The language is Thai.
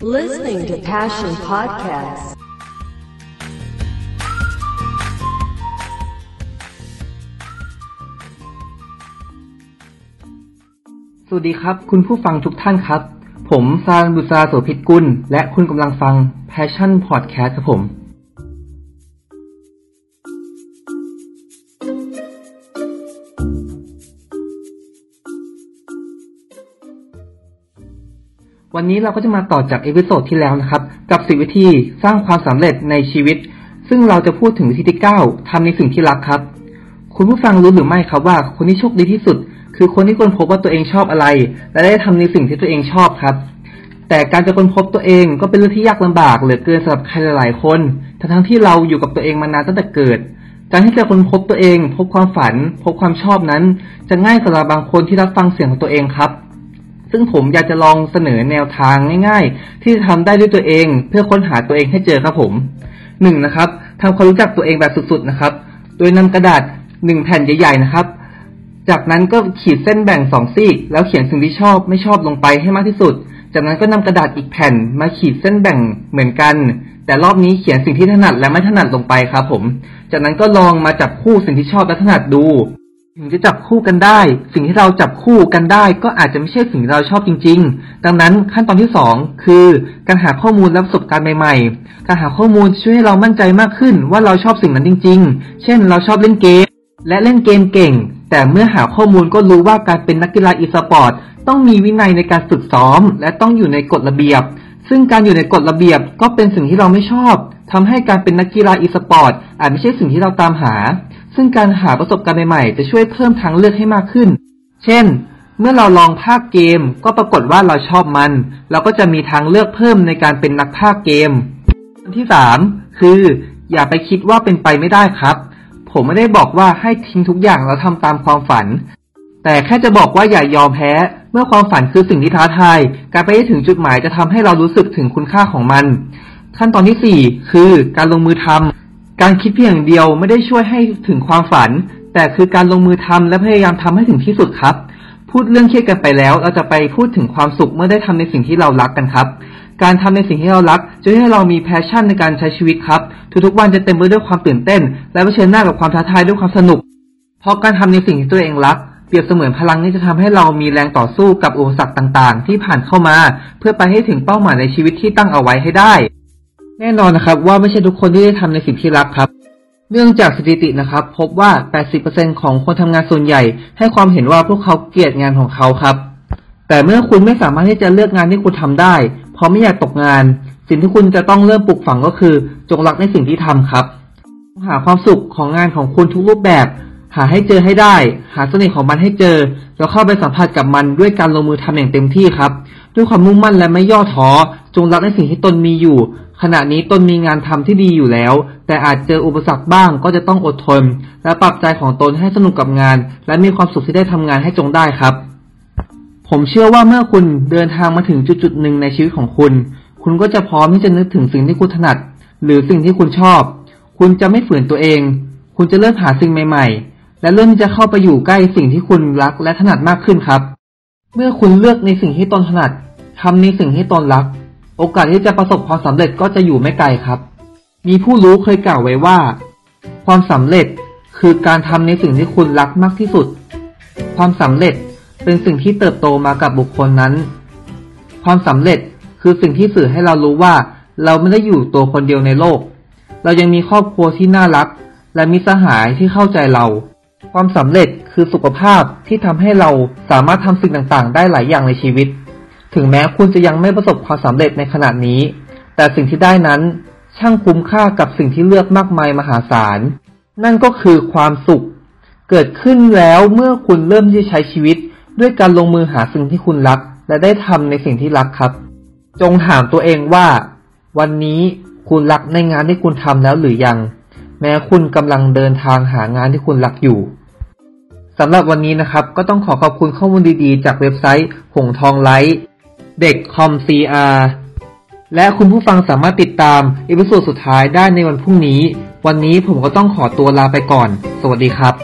Listening to Passion Podcast สวัสดีครับ คุณผู้ฟังทุกท่านครับ ผมซานบุษราโสภิตกุล และคุณกำลังฟัง Passion Podcast ครับผม วันนี้เราก็จะมาต่อจาก episode ที่แล้วนะครับ กับสิบวิธีสร้างความสำเร็จในชีวิต ซึ่งเราจะพูดถึงวิธีที่9ทำในสิ่งที่รักครับ คุณผู้ฟังรู้หรือไม่ครับว่า คนที่โชคดีที่สุด คือคนที่ค้นพบว่าตัวเองชอบอะไร และได้ทำในสิ่งที่ตัวเองชอบครับ แต่การจะค้นพบตัวเองก็เป็นเรื่องที่ยากลำบากเหลือเกินสำหรับใครหลาย ๆ คนทั้งทั้งที่เราอยู่กับตัวเองมานานตั้งแต่เกิดการที่จะค้นพบตัวเอง พบความฝัน พบความชอบนั้น จะง่ายสำหรับบางคนที่รับฟังเสียงของตัวเองครับ ซึ่งผมอยากจะลองเสนอแนวทางง่าย ๆ ที่จะทำได้ด้วยตัวเอง เพื่อค้นหาตัวเองให้เจอครับผมหนึ่งนะครับทำความรู้จักตัวเองแบบสุดๆนะครับ โดยนำกระดาษหนึ่งแผ่นใหญ่ๆนะครับ จากนั้นก็ขีดเส้นแบ่งสองซีก แล้วเขียนสิ่งที่ชอบไม่ชอบลงไปให้มากที่สุด จากนั้นก็นำกระดาษอีกแผ่นมาขีดเส้นแบ่งเหมือนกัน แต่รอบนี้เขียนสิ่งที่ถนัดและไม่ถนัดลงไปครับผม จากนั้นก็ลองมาจับคู่สิ่งที่ชอบและถนัดดู ถึงจะจับคู่กันได้ สิ่งที่เราจับคู่กันได้ ก็อาจจะไม่ใช่สิ่งที่เราชอบจริง ๆ ดังนั้นขั้นตอนที่สองคือ การหาข้อมูลและประสบการณ์ใหม่ๆ การหาข้อมูลช่วยให้เรามั่นใจมากขึ้นว่าเราชอบสิ่งนั้นจริง ๆ เช่น เราชอบเล่นเกม และเล่นเกมเก่ง แต่เมื่อหาข้อมูลก็รู้ว่าการเป็นนักกีฬาอีสปอร์ตต้องมีวินัยในการฝึกซ้อม และต้องอยู่ในกฎระเบียบ ซึ่งการอยู่ในกฎระเบียบก็เป็นสิ่งที่เราไม่ชอบทำให้การเป็นนักกีฬาอีสปอร์ตอาจไม่ใช่สิ่งที่เราตามหา ซึ่งการหาประสบการณ์ใหม่ๆ จะช่วยเพิ่มทางเลือกให้มากขึ้น เช่น เมื่อเราลองภาคเกมก็ปรากฏว่าเราชอบมัน เราก็จะมีทางเลือกเพิ่มในการเป็นนักภาคเกมอันที่สามคือ อย่าไปคิดว่าเป็นไปไม่ได้ครับ ผมไม่ได้บอกว่าให้ทิ้งทุกอย่างแล้วทำตามความฝัน แต่แค่จะบอกว่าอย่ายอมแพ้ เมื่อความฝันคือสิ่งที่ท้าทาย การไปให้ถึงจุดหมายจะทำให้เรารู้สึกถึงคุณค่าของมัน ขั้นตอนที่สี่คือการลงมือทำ การคิดเพียงอย่างเดียวไม่ได้ช่วยให้ถึงความฝัน แต่คือการลงมือทำและพยายามทำให้ถึงที่สุดครับ พูดเรื่องเครียดกันไปแล้ว เราจะไปพูดถึงความสุขเมื่อได้ทำในสิ่งที่เรารักกันครับ การทำในสิ่งที่เรารักจะให้เรามีแพชชั่นในการใช้ชีวิตครับ ทุกๆวันจะเต็มไปด้วยความตื่นเต้น และเผชิญหน้ากับความท้าทายด้วยความสนุก เพราะการทำในสิ่งที่ตัวเองรักเปรียบเสมือนพลังที่จะทำให้เรามีแรงต่อสู้กับอุปสรรคต่างๆ ที่ผ่านเข้ามา เพื่อไปให้ถึงเป้าหมายในชีวิตที่ตั้งเอาไว้ให้ได้ แน่นอนนะครับว่าไม่ใช่ทุกคนที่ได้ทำในสิ่งที่รักครับ เนื่องจากสถิตินะครับ พบว่า 80%ของคนทำงานส่วนใหญ่ ให้ความเห็นว่าพวกเขาเกลียดงานของเขาครับ แต่เมื่อคุณไม่สามารถที่จะเลือกงานที่คุณทำได้ เพราะไม่อยากตกงาน สิ่งที่คุณจะต้องเริ่มปลูกฝังก็คือ จงรักในสิ่งที่ทำครับ หาความสุขของงานของคุณทุกรูปแบบ หาให้เจอให้ได้ หาเสน่ห์ของมันให้เจอ แล้วเข้าไปสัมผัสกับมันด้วยการลงมือทำอย่างเต็มที่ครับ ด้วยความมุ่งมั่นและไม่ย่อท้อจงรักในสิ่งที่ตนมีอยู่ ขณะนี้ตนมีงานทำที่ดีอยู่แล้ว แต่อาจเจออุปสรรคบ้างก็จะต้องอดทน และปรับใจของตนให้สนุกกับงาน และมีความสุขที่ได้ทำงานให้จงได้ครับ ผมเชื่อว่าเมื่อคุณเดินทางมาถึงจุดจุดๆหนึ่งในชีวิตของคุณ คุณก็จะพร้อมที่จะนึกถึงสิ่งที่คุณถนัด หรือสิ่งที่คุณชอบ คุณจะไม่ฝืนตัวเอง คุณจะเริ่มหาสิ่งใหม่ ๆ และเริ่มที่จะเข้าไปอยู่ใกล้สิ่งที่คุณรักและถนัดมากขึ้นครับ เมื่อคุณเลือกในสิ่งที่ตนถนัด ทำในสิ่งที่ตนรัก โอกาสที่จะประสบความสำเร็จก็จะอยู่ไม่ไกลครับ มีผู้รู้เคยกล่าวไว้ว่า ความสำเร็จคือการทำในสิ่งที่คุณรักมากที่สุด ความสำเร็จเป็นสิ่งที่เติบโตมากับบุคคลนั้น ความสำเร็จคือสิ่งที่สื่อให้เรารู้ว่า เราไม่ได้อยู่ตัวคนเดียวในโลก เรายังมีครอบครัวที่น่ารัก และมีสหายที่เข้าใจเรา ความสำเร็จคือสุขภาพที่ทำให้เราสามารถทำสิ่งต่างๆ ได้หลายอย่างในชีวิต ถึงแม้คุณจะยังไม่ประสบความสำเร็จในขณะนี้ แต่สิ่งที่ได้นั้นช่างคุ้มค่ากับสิ่งที่เลือกมากมายมหาศาล นั่นก็คือความสุข เกิดขึ้นแล้วเมื่อคุณเริ่มที่จะใช้ชีวิต ด้วยการลงมือหาสิ่งที่คุณรัก และได้ทำในสิ่งที่รักครับ จงถามตัวเองว่า วันนี้คุณรักในงานที่คุณทำแล้วหรือยัง แม้คุณกำลังเดินทางหางานที่คุณรักอยู่สำหรับวันนี้นะครับ ก็ต้องขอขอบคุณข้อมูลดีๆ จากเว็บไซต์หงทองไลท์ เด็กคอมซีอาและคุณผู้ฟังสามารถติดตามepisode สุดท้ายได้ในวันพรุ่งนี้ วันนี้ผมก็ต้องขอตัวลาไปก่อน สวัสดีครับ